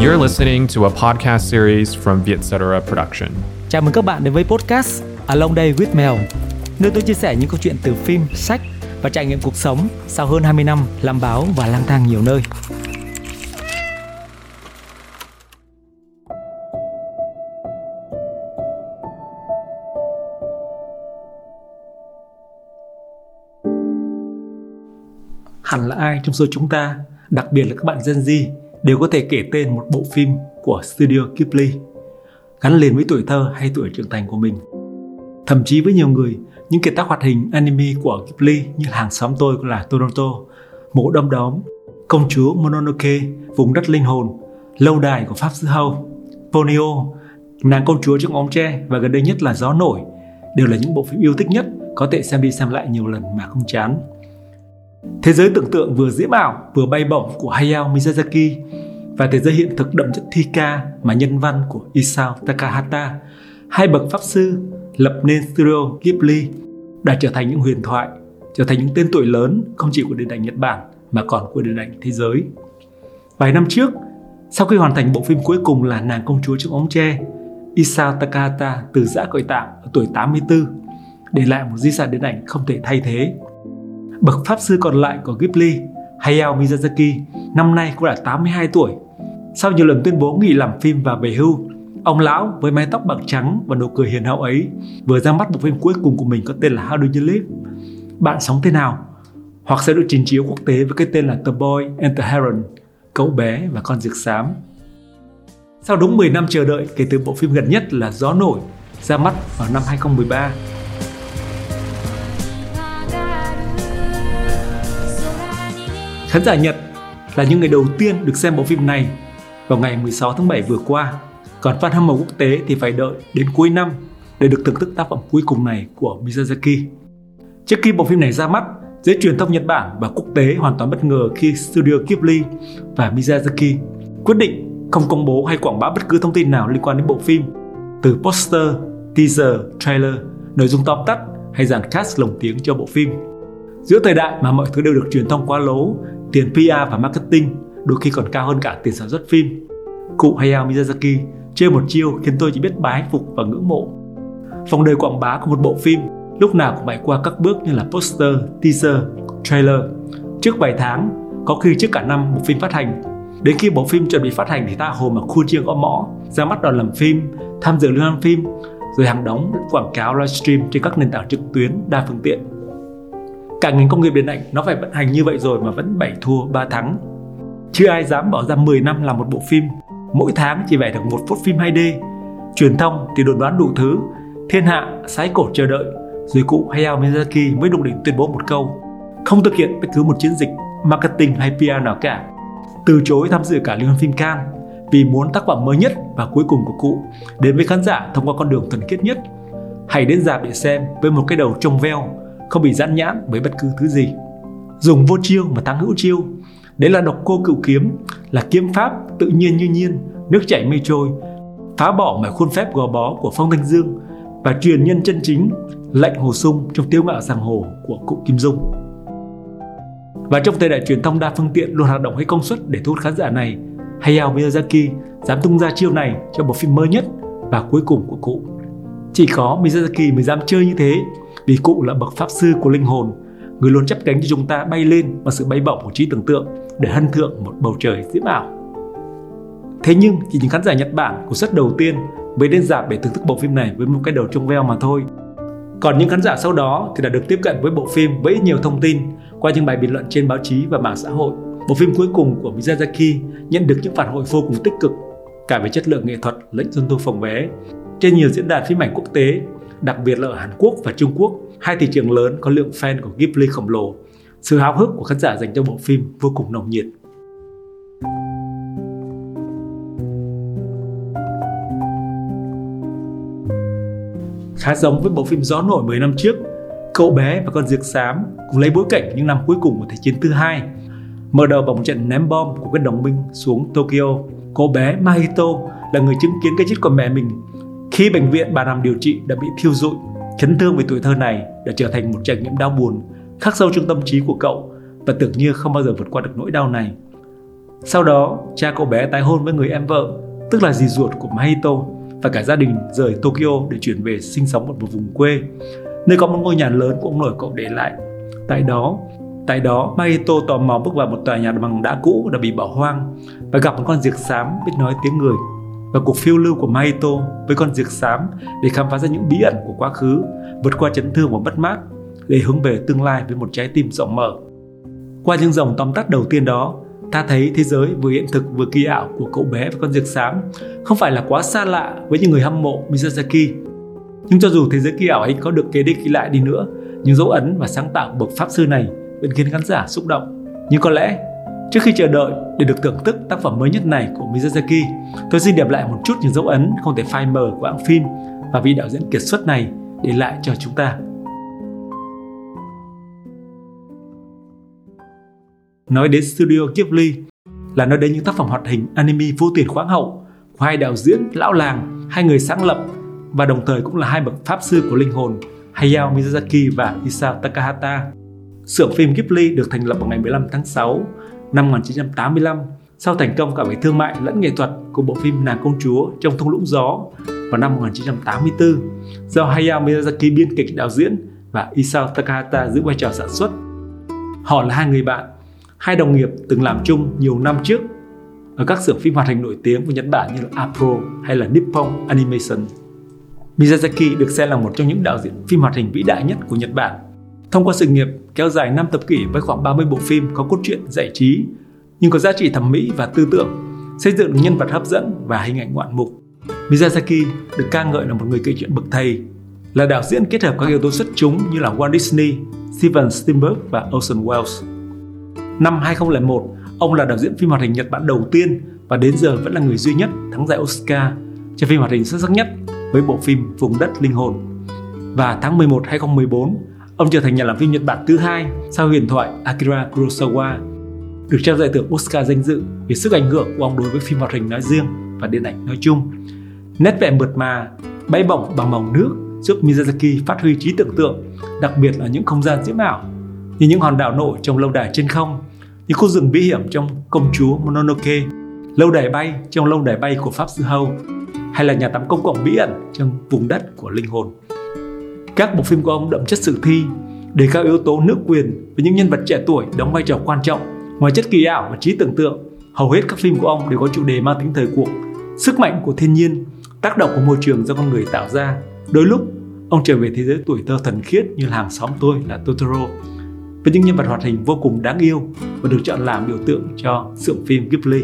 You're listening to a podcast series from Vietcetera Production. Chào mừng các bạn đến với podcast Along Day with Mel, nơi tôi chia sẻ những câu chuyện từ phim, sách và trải nghiệm cuộc sống sau hơn 20 năm làm báo và lang thang nhiều nơi. Hẳn là ai trong số chúng ta, đặc biệt là các bạn Gen Z, đều có thể kể tên một bộ phim của Studio Ghibli gắn liền với tuổi thơ hay tuổi trưởng thành của mình. Thậm chí với nhiều người, những kiệt tác hoạt hình anime của Ghibli như hàng xóm tôi là Toronto, Mộ Đom Đóm, Công chúa Mononoke, Vùng đất linh hồn, Lâu đài của Pháp Sư Hâu, Ponyo, Nàng công chúa trong ống tre và gần đây nhất là Gió nổi đều là những bộ phim yêu thích nhất có thể xem đi xem lại nhiều lần mà không chán. Thế giới tưởng tượng vừa diễm ảo vừa bay bổng của Hayao Miyazaki và thế giới hiện thực đậm chất thi ca mà nhân văn của Isao Takahata, hai bậc pháp sư lập nên studio Ghibli đã trở thành những huyền thoại, trở thành những tên tuổi lớn không chỉ của điện ảnh Nhật Bản mà còn của điện ảnh thế giới. Vài năm trước, sau khi hoàn thành bộ phim cuối cùng là Nàng công chúa trong ống tre, Isao Takahata từ giã cõi tạm ở tuổi 84, để lại một di sản điện ảnh không thể thay thế. Bậc pháp sư còn lại của Ghibli, Hayao Miyazaki, năm nay cũng đã 82 tuổi. Sau nhiều lần tuyên bố nghỉ làm phim và về hưu, ông lão với mái tóc bạc trắng và nụ cười hiền hậu ấy vừa ra mắt bộ phim cuối cùng của mình có tên là How Do You Live? Bạn sống thế nào? Hoặc sẽ được trình chiếu quốc tế với cái tên là The Boy and the Heron, cậu bé và con rực xám. Sau đúng 10 năm chờ đợi kể từ bộ phim gần nhất là Gió nổi ra mắt vào năm 2013, Khán giả Nhật là những người đầu tiên được xem bộ phim này vào ngày 16 tháng 7 vừa qua. Còn fan hâm mộ quốc tế thì phải đợi đến cuối năm để được thưởng thức tác phẩm cuối cùng này của Miyazaki. Trước khi bộ phim này ra mắt, giới truyền thông Nhật Bản và quốc tế hoàn toàn bất ngờ khi Studio Ghibli và Miyazaki quyết định không công bố hay quảng bá bất cứ thông tin nào liên quan đến bộ phim từ poster, teaser, trailer, nội dung tóm tắt hay dàn cast lồng tiếng cho bộ phim. Giữa thời đại mà mọi thứ đều được truyền thông quá lố tiền PR và marketing đôi khi còn cao hơn cả tiền sản xuất phim. Cụ Hayao Miyazaki chơi một chiêu khiến tôi chỉ biết bái phục và ngưỡng mộ. Vòng đời quảng bá của một bộ phim lúc nào cũng phải qua các bước như là poster, teaser, trailer. Trước vài tháng, có khi trước cả năm một phim phát hành. Đến khi bộ phim chuẩn bị phát hành thì ta hồ mà khu chiêng có mõ, ra mắt đoàn làm phim, tham dự liên hoan phim, rồi hàng đóng quảng cáo livestream trên các nền tảng trực tuyến đa phương tiện cả ngành công nghiệp điện ảnh nó phải vận hành như vậy rồi mà vẫn bảy thua ba thắng. Chưa ai dám bỏ ra 10 năm làm một bộ phim. Mỗi tháng chỉ vẽ được một phút phim 2D truyền thông thì đồn đoán đủ thứ. Thiên hạ sái cổ chờ đợi, rồi cụ Hayao Miyazaki mới đụng đỉnh tuyên bố một câu. Không thực hiện bất cứ một chiến dịch marketing hay PR nào cả. Từ chối tham dự cả liên hoan phim Cannes vì muốn tác phẩm mới nhất và cuối cùng của cụ đến với khán giả thông qua con đường thuần khiết nhất. Hãy đến dạp để xem với một cái đầu trông veo không bị giãn nhãn bởi bất cứ thứ gì. Dùng vô chiêu mà thắng hữu chiêu. Đấy là độc cô cựu kiếm, là kiếm pháp tự nhiên như nhiên, nước chảy mây trôi, phá bỏ mọi khuôn phép gò bó của phong thanh dương và truyền nhân chân chính, lệnh hồ sung trong tiêu ngạo giang hồ của cụ kim dung. Và trong thời đại truyền thông đa phương tiện luôn hoạt động hết công suất để thu hút khán giả này, Hayao Miyazaki dám tung ra chiêu này cho bộ phim mới nhất và cuối cùng của cụ. Chỉ có Miyazaki mới dám chơi như thế vì cụ là bậc pháp sư của linh hồn, người luôn chấp cánh cho chúng ta bay lên bằng sự bay bổng của trí tưởng tượng để hân thượng một bầu trời diễm ảo. Thế nhưng chỉ những khán giả Nhật Bản của suất đầu tiên mới đến dạp để thưởng thức bộ phim này với một cái đầu trông veo mà thôi. Còn những khán giả sau đó thì đã được tiếp cận với bộ phim với nhiều thông tin qua những bài bình luận trên báo chí và mạng xã hội. Bộ phim cuối cùng của Miyazaki nhận được những phản hồi vô cùng tích cực cả về chất lượng nghệ thuật lẫn doanh thu phòng vé. Trên nhiều diễn đàn phim ảnh quốc tế, đặc biệt là ở Hàn Quốc và Trung Quốc, hai thị trường lớn có lượng fan của Ghibli khổng lồ. Sự háo hức của khán giả dành cho bộ phim vô cùng nồng nhiệt. Khá giống với bộ phim Gió nổi 10 năm trước, cậu bé và con diệc xám cùng lấy bối cảnh những năm cuối cùng của Thế chiến thứ hai. Mở đầu bằng một trận ném bom của các đồng minh xuống Tokyo. Cô bé Mahito là người chứng kiến cái chết của mẹ mình khi bệnh viện bà nằm điều trị đã bị thiêu rụi Chấn thương về tuổi thơ này đã trở thành một trải nghiệm đau buồn, khắc sâu trong tâm trí của cậu và tưởng như không bao giờ vượt qua được nỗi đau này. Sau đó, cha cậu bé tái hôn với người em vợ, tức là dì ruột của Mahito và cả gia đình rời Tokyo để chuyển về sinh sống ở một vùng quê, nơi có một ngôi nhà lớn của ông nội cậu để lại. Tại đó, tại đó Mahito tò mò bước vào một tòa nhà bằng đá cũ đã bị bỏ hoang và gặp một con diệc xám biết nói tiếng người. Và cuộc phiêu lưu của Maito với con diệc xám để khám phá ra những bí ẩn của quá khứ, vượt qua chấn thương và mất mát để hướng về tương lai với một trái tim rộng mở. Qua những dòng tóm tắt đầu tiên đó, ta thấy thế giới vừa hiện thực vừa kỳ ảo của cậu bé và con diệc xám không phải là quá xa lạ với những người hâm mộ Miyazaki. Nhưng cho dù thế giới kỳ ảo ấy có được kế đi ký lại đi nữa, những dấu ấn và sáng tạo bậc pháp sư này vẫn khiến khán giả xúc động. Nhưng có lẽ Trước khi chờ đợi để được thưởng thức tác phẩm mới nhất này của Miyazaki, tôi xin điểm lại một chút những dấu ấn không thể phai mờ của hãng phim và vị đạo diễn kiệt xuất này để lại cho chúng ta. Nói đến Studio Ghibli là nói đến những tác phẩm hoạt hình anime vô tiền khoáng hậu của hai đạo diễn lão làng, hai người sáng lập và đồng thời cũng là hai bậc pháp sư của linh hồn Hayao Miyazaki và Isao Takahata. Xưởng phim Ghibli được thành lập vào ngày 15 tháng 6 năm 1985 sau thành công cả về thương mại lẫn nghệ thuật của bộ phim Nàng công chúa trong thung lũng gió vào năm 1984 do Hayao Miyazaki biên kịch đạo diễn và Isao Takahata giữ vai trò sản xuất. Họ là hai người bạn, hai đồng nghiệp từng làm chung nhiều năm trước ở các xưởng phim hoạt hình nổi tiếng của Nhật Bản như là Apro hay là Nippon Animation. Miyazaki được xem là một trong những đạo diễn phim hoạt hình vĩ đại nhất của Nhật Bản. Thông qua sự nghiệp kéo dài 5 thập kỷ với khoảng 30 bộ phim có cốt truyện giải trí nhưng có giá trị thẩm mỹ và tư tưởng, xây dựng nhân vật hấp dẫn và hình ảnh ngoạn mục. Miyazaki được ca ngợi là một người kể chuyện bậc thầy, là đạo diễn kết hợp các yếu tố xuất chúng như là Walt Disney, Steven Spielberg và Orson Welles. Năm 2001, ông là đạo diễn phim hoạt hình Nhật Bản đầu tiên và đến giờ vẫn là người duy nhất thắng giải Oscar cho phim hoạt hình xuất sắc nhất với bộ phim Vùng đất linh hồn. Và tháng 11 2014, ông trở thành nhà làm phim Nhật Bản thứ hai sau huyền thoại Akira Kurosawa, được trao giải thưởng Oscar danh dự vì sức ảnh hưởng của ông đối với phim hoạt hình nói riêng và điện ảnh nói chung. Nét vẽ mượt mà, bay bổng bằng màu nước giúp Miyazaki phát huy trí tưởng tượng, đặc biệt là những không gian diễm ảo như những hòn đảo nổi trong lâu đài trên không như khu rừng bí hiểm trong công chúa Mononoke, lâu đài bay trong lâu đài bay của Pháp Sư Hầu, hay là nhà tắm công cộng bí ẩn trong vùng đất của linh hồn. Các bộ phim của ông đậm chất sử thi, đề cao yếu tố nước quyền với những nhân vật trẻ tuổi đóng vai trò quan trọng. Ngoài chất kỳ ảo và trí tưởng tượng, hầu hết các phim của ông đều có chủ đề mang tính thời cuộc, sức mạnh của thiên nhiên, tác động của môi trường do con người tạo ra. Đôi lúc, ông trở về thế giới tuổi thơ thần khiết như hàng xóm tôi là Totoro với những nhân vật hoạt hình vô cùng đáng yêu và được chọn làm biểu tượng cho xưởng phim Ghibli.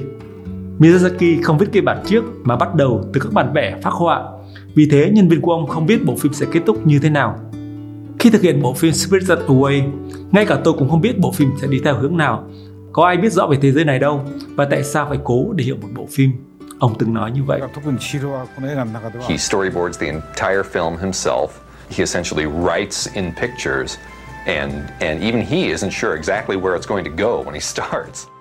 Miyazaki không viết kịch bản trước mà bắt đầu từ các bản vẽ phác họa. Vì thế, nhân viên của ông không biết bộ phim sẽ kết thúc như thế nào. Khi thực hiện bộ phim Spirited Away, ngay cả tôi cũng không biết bộ phim sẽ đi theo hướng nào. Có ai biết rõ về thế giới này đâu và tại sao phải cố để hiểu một bộ phim. Ông từng nói như vậy. He storyboards the entire film himself. He essentially writes in pictures and and even he isn't sure exactly where it's going to go when he starts.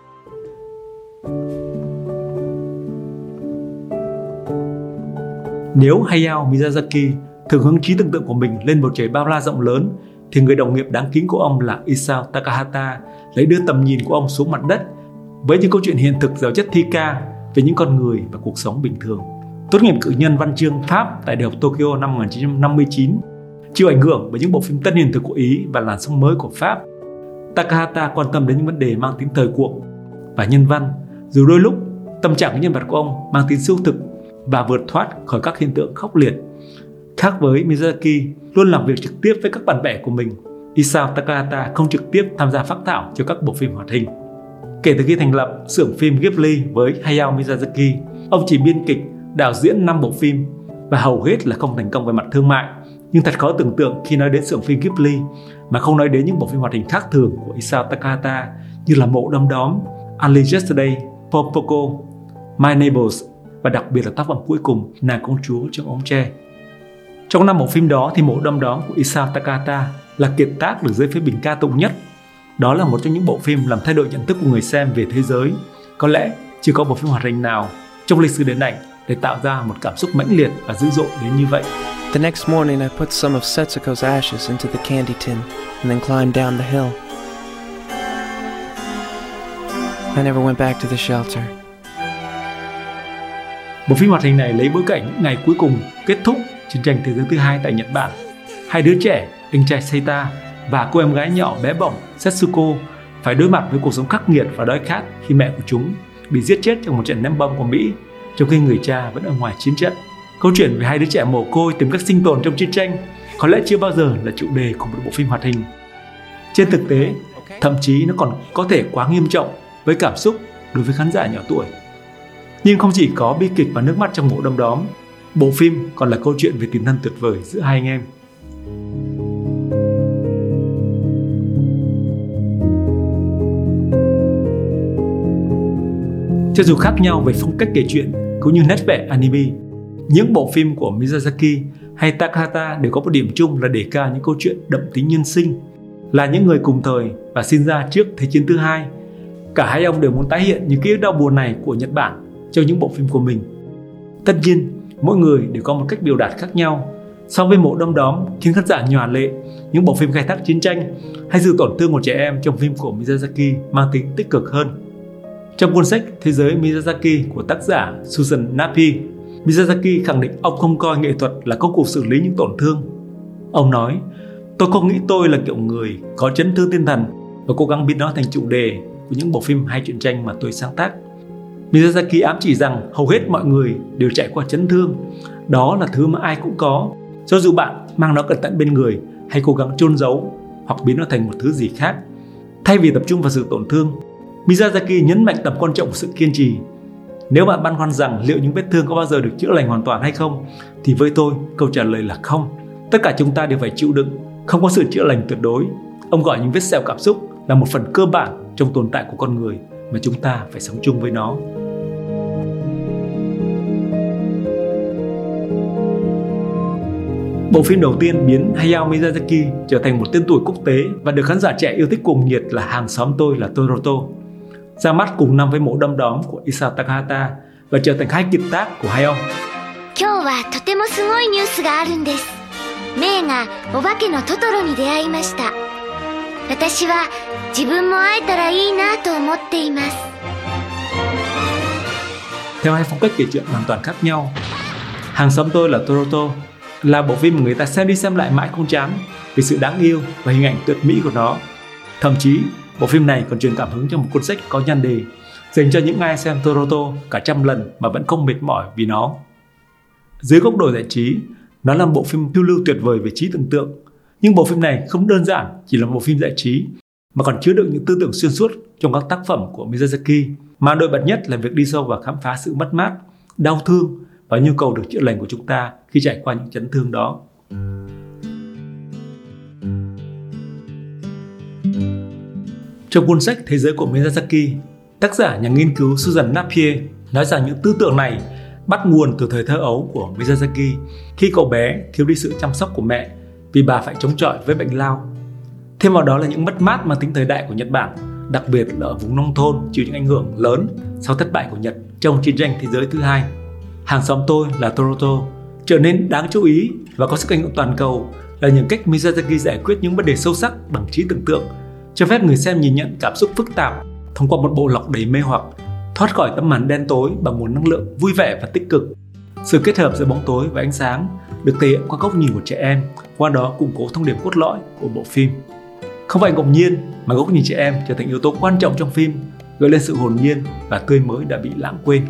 Nếu Hayao Miyazaki thường hướng trí tưởng tượng của mình lên bầu trời bao la rộng lớn, thì người đồng nghiệp đáng kính của ông là Isao Takahata lấy đưa tầm nhìn của ông xuống mặt đất với những câu chuyện hiện thực giàu chất thi ca về những con người và cuộc sống bình thường. Tốt nghiệp cử nhân văn chương Pháp tại Đại học Tokyo năm 1959, chịu ảnh hưởng bởi những bộ phim tân hiện thực của Ý và làn sóng mới của Pháp. Takahata quan tâm đến những vấn đề mang tính thời cuộc và nhân văn, dù đôi lúc tâm trạng của nhân vật của ông mang tính siêu thực và vượt thoát khỏi các hiện tượng khốc liệt. Khác với Miyazaki, luôn làm việc trực tiếp với các bản vẽ của mình, Isao Takahata không trực tiếp tham gia phát thảo cho các bộ phim hoạt hình. Kể từ khi thành lập xưởng phim Ghibli với Hayao Miyazaki, ông chỉ biên kịch, đạo diễn 5 bộ phim và hầu hết là không thành công về mặt thương mại nhưng thật khó tưởng tượng khi nói đến xưởng phim Ghibli mà không nói đến những bộ phim hoạt hình khác thường của Isao Takahata như là Mộ Đom Đóm, Only Yesterday, Popoko, My Neighbors và đặc biệt là tác phẩm cuối cùng Nàng Công Chúa trong ống tre. Trong năm bộ phim đó thì Mộ đâm Đóm của Isao Takata là kiệt tác được giới phê bình ca tụng nhất. Đó là một trong những bộ phim làm thay đổi nhận thức của người xem về thế giới. Có lẽ chưa có bộ phim hoạt hình nào trong lịch sử điện ảnh để tạo ra một cảm xúc mãnh liệt và dữ dội đến như vậy. The next morning, I put some of Setsuko's ashes into the candy tin and then climbed down the hill. I never went back to the shelter. Bộ phim hoạt hình này lấy bối cảnh những ngày cuối cùng kết thúc chiến tranh thế giới thứ hai tại Nhật Bản. Hai đứa trẻ, anh trai Seita và cô em gái nhỏ bé bỏng Setsuko phải đối mặt với cuộc sống khắc nghiệt và đói khát khi mẹ của chúng bị giết chết trong một trận ném bom của Mỹ, trong khi người cha vẫn ở ngoài chiến trận. Câu chuyện về hai đứa trẻ mồ côi tìm cách sinh tồn trong chiến tranh có lẽ chưa bao giờ là chủ đề của một bộ phim hoạt hình. Trên thực tế, thậm chí nó còn có thể quá nghiêm trọng với cảm xúc đối với khán giả nhỏ tuổi. Nhưng không chỉ có bi kịch và nước mắt trong bộ đom đóm, bộ phim còn là câu chuyện về tình thân tuyệt vời giữa hai anh em. Cho dù khác nhau về phong cách kể chuyện cũng như nét vẽ anime, những bộ phim của Miyazaki hay Takahata đều có một điểm chung là đề ca những câu chuyện đậm tính nhân sinh, là những người cùng thời và sinh ra trước Thế chiến thứ hai. Cả hai ông đều muốn tái hiện những ký ức đau buồn này của Nhật Bản trong những bộ phim của mình. Tất nhiên, mỗi người đều có một cách biểu đạt khác nhau. So với mộ đom đóm khiến khán giả nhòa lệ, những bộ phim khai thác chiến tranh hay sự tổn thương của trẻ em trong phim của Miyazaki mang tính tích cực hơn. Trong cuốn sách Thế giới Miyazaki của tác giả Susan Napi, Miyazaki khẳng định ông không coi nghệ thuật là công cụ xử lý những tổn thương. Ông nói, tôi không nghĩ tôi là kiểu người có chấn thương tinh thần và cố gắng biến nó thành chủ đề của những bộ phim hay truyện tranh mà tôi sáng tác. Miyazaki ám chỉ rằng hầu hết mọi người đều trải qua chấn thương. Đó là thứ mà ai cũng có. Cho dù bạn mang nó cẩn thận bên người hay cố gắng chôn giấu hoặc biến nó thành một thứ gì khác. Thay vì tập trung vào sự tổn thương, Miyazaki nhấn mạnh tầm quan trọng của sự kiên trì. Nếu bạn băn khoăn rằng liệu những vết thương có bao giờ được chữa lành hoàn toàn hay không, thì với tôi, câu trả lời là không. Tất cả chúng ta đều phải chịu đựng, không có sự chữa lành tuyệt đối. Ông gọi những vết sẹo cảm xúc là một phần cơ bản trong tồn tại của con người mà chúng ta phải sống chung với nó. Bộ phim đầu tiên biến Hayao Miyazaki trở thành một tên tuổi quốc tế và được khán giả trẻ yêu thích cuồng nhiệt là Hàng xóm tôi là Toroto. Ra mắt cùng năm với mộ đom đóm của Isao Takahata và trở thành hai kiệt tác của Hayao. 今日はとてもすごいニュースがあるんです。メイがお化けのトトロに出会いました。私は自分も会えたらいいなと思っています。Theo hai phong cách kể chuyện hoàn toàn khác nhau, Hàng xóm tôi là Toroto là bộ phim mà người ta xem đi xem lại mãi không chán vì sự đáng yêu và hình ảnh tuyệt mỹ của nó. Thậm chí, bộ phim này còn truyền cảm hứng cho một cuốn sách có nhan đề dành cho những ai xem Toroto cả trăm lần mà vẫn không mệt mỏi vì nó. Dưới góc độ giải trí, nó là một bộ phim phiêu lưu tuyệt vời về trí tưởng tượng. Nhưng bộ phim này không đơn giản chỉ là một phim giải trí mà còn chứa đựng những tư tưởng xuyên suốt trong các tác phẩm của Miyazaki mà nổi bật nhất là việc đi sâu và khám phá sự mất mát, đau thương và nhu cầu được chữa lành của chúng ta khi trải qua những chấn thương đó. Trong cuốn sách Thế giới của Miyazaki, tác giả nhà nghiên cứu Susan Napier nói rằng những tư tưởng này bắt nguồn từ thời thơ ấu của Miyazaki khi cậu bé thiếu đi sự chăm sóc của mẹ vì bà phải chống chọi với bệnh lao. Thêm vào đó là những mất mát mang tính thời đại của Nhật Bản, đặc biệt là ở vùng nông thôn chịu những ảnh hưởng lớn sau thất bại của Nhật trong chiến tranh thế giới thứ hai hàng xóm tôi là Toronto trở nên đáng chú ý và có sức ảnh hưởng toàn cầu là những cách Miyazaki giải quyết những vấn đề sâu sắc bằng trí tưởng tượng, cho phép người xem nhìn nhận cảm xúc phức tạp thông qua một bộ lọc đầy mê hoặc, thoát khỏi tấm màn đen tối bằng nguồn năng lượng vui vẻ và tích cực. Sự kết hợp giữa bóng tối và ánh sáng được thể hiện qua góc nhìn của trẻ em, qua đó củng cố thông điệp cốt lõi của bộ phim. Không phải ngẫu nhiên mà góc nhìn trẻ em trở thành yếu tố quan trọng trong phim, gợi lên sự hồn nhiên và tươi mới đã bị lãng quên.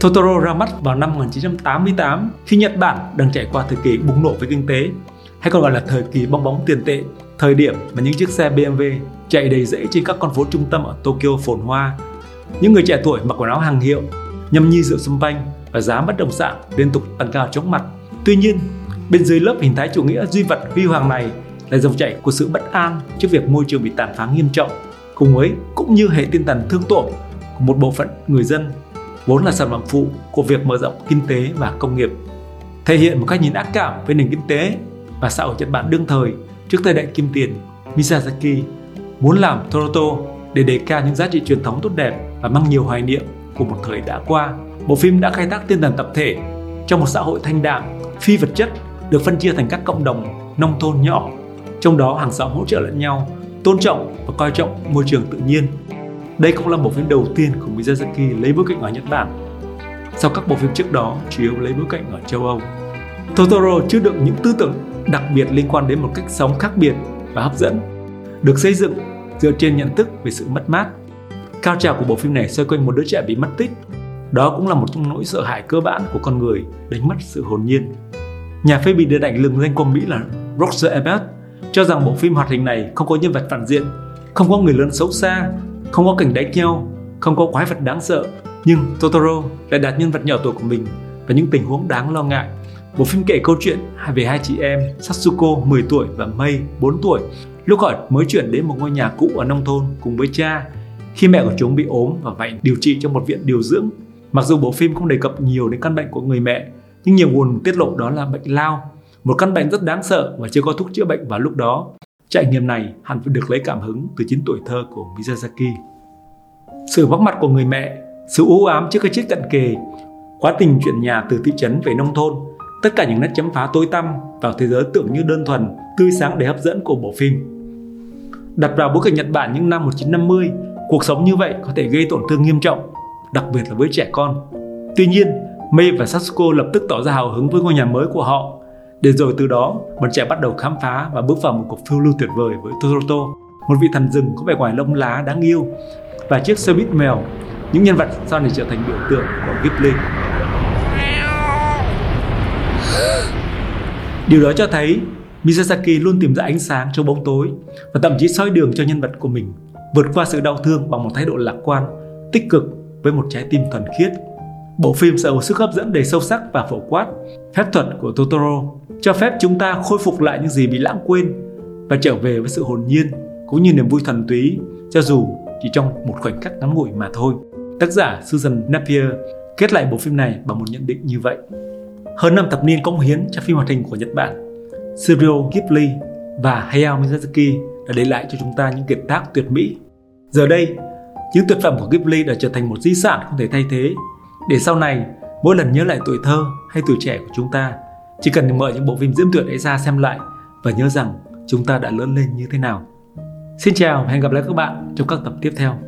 Totoro ra mắt vào năm 1988 khi Nhật Bản đang trải qua thời kỳ bùng nổ về kinh tế, hay còn gọi là thời kỳ bong bóng tiền tệ, thời điểm mà những chiếc xe BMW chạy đầy rẫy trên các con phố trung tâm ở Tokyo phồn hoa. Những người trẻ tuổi mặc quần áo hàng hiệu, nhâm nhi rượu sâm banh và giá bất động sản liên tục tăng cao chóng mặt. Tuy nhiên, bên dưới lớp hình thái chủ nghĩa duy vật huy hoàng này là dòng chảy của sự bất an trước việc môi trường bị tàn phá nghiêm trọng, cùng với cũng như hệ tinh thần thương tổn của một bộ phận người dân vốn là sản phẩm phụ của việc mở rộng kinh tế và công nghiệp, thể hiện một cách nhìn ác cảm với nền kinh tế và xã hội Nhật Bản đương thời trước thời đại kim tiền. Miyazaki muốn làm Toronto để đề cao những giá trị truyền thống tốt đẹp và mang nhiều hoài niệm của một thời đã qua. Bộ phim đã khai thác tinh thần tập thể trong một xã hội thanh đạm, phi vật chất được phân chia thành các cộng đồng nông thôn nhỏ, trong đó hàng xóm hỗ trợ lẫn nhau, tôn trọng và coi trọng môi trường tự nhiên. Đây cũng là bộ phim đầu tiên của Miyazaki lấy bối cảnh ở Nhật Bản. Sau các bộ phim trước đó chủ yếu lấy bối cảnh ở châu Âu. Totoro chứa đựng những tư tưởng đặc biệt liên quan đến một cách sống khác biệt và hấp dẫn, được xây dựng dựa trên nhận thức về sự mất mát. Cao trào của bộ phim này xoay quanh một đứa trẻ bị mất tích. Đó cũng là một trong nỗi sợ hãi cơ bản của con người đánh mất sự hồn nhiên. Nhà phê bình điện ảnh lừng danh của Mỹ là Roger Ebert cho rằng bộ phim hoạt hình này không có nhân vật phản diện, không có người lớn xấu xa, không có cảnh đánh nhau, không có quái vật đáng sợ. Nhưng Totoro lại đặt nhân vật nhỏ tuổi của mình và những tình huống đáng lo ngại. Bộ phim kể câu chuyện về hai chị em Satsuko 10 tuổi và Mei 4 tuổi lúc họ mới chuyển đến một ngôi nhà cũ ở nông thôn cùng với cha khi mẹ của chúng bị ốm và phải điều trị trong một viện điều dưỡng. Mặc dù bộ phim không đề cập nhiều đến căn bệnh của người mẹ, nhưng nhiều nguồn tiết lộ đó là bệnh lao một căn bệnh rất đáng sợ và chưa có thuốc chữa bệnh vào lúc đó. Trải nghiệm này hẳn phải được lấy cảm hứng từ chính tuổi thơ của Miyazaki. Sự vắng mặt của người mẹ, sự u ám trước cái chết cận kề, quá trình chuyển nhà từ thị trấn về nông thôn, tất cả những nét chấm phá tối tăm vào thế giới tưởng như đơn thuần, tươi sáng để hấp dẫn của bộ phim. Đặt vào bối cảnh Nhật Bản những năm 1950, cuộc sống như vậy có thể gây tổn thương nghiêm trọng, đặc biệt là với trẻ con. Tuy nhiên, Mei và Sasuko lập tức tỏ ra hào hứng với ngôi nhà mới của họ để rồi từ đó bọn trẻ bắt đầu khám phá và bước vào một cuộc phiêu lưu tuyệt vời với Totoro, một vị thần rừng có vẻ ngoài lông lá đáng yêu và chiếc xe buýt mèo, những nhân vật sau này trở thành biểu tượng của Ghibli. Điều đó cho thấy Miyazaki luôn tìm ra ánh sáng trong bóng tối và thậm chí soi đường cho nhân vật của mình vượt qua sự đau thương bằng một thái độ lạc quan, tích cực với một trái tim thuần khiết. Bộ phim sở hữu sức hấp dẫn đầy sâu sắc và phổ quát. Phép thuật của Totoro cho phép chúng ta khôi phục lại những gì bị lãng quên và trở về với sự hồn nhiên cũng như niềm vui thuần túy cho dù chỉ trong một khoảnh khắc ngắn ngủi mà thôi. Tác giả Susan Napier kết lại bộ phim này bằng một nhận định như vậy. Hơn năm thập niên cống hiến cho phim hoạt hình của Nhật Bản, Studio Ghibli và Hayao Miyazaki đã để lại cho chúng ta những kiệt tác tuyệt mỹ. Giờ đây, những tuyệt phẩm của Ghibli đã trở thành một di sản không thể thay thế để sau này, mỗi lần nhớ lại tuổi thơ hay tuổi trẻ của chúng ta, chỉ cần mở những bộ phim diễm tuyệt ấy ra xem lại và nhớ rằng chúng ta đã lớn lên như thế nào. Xin chào và hẹn gặp lại các bạn trong các tập tiếp theo.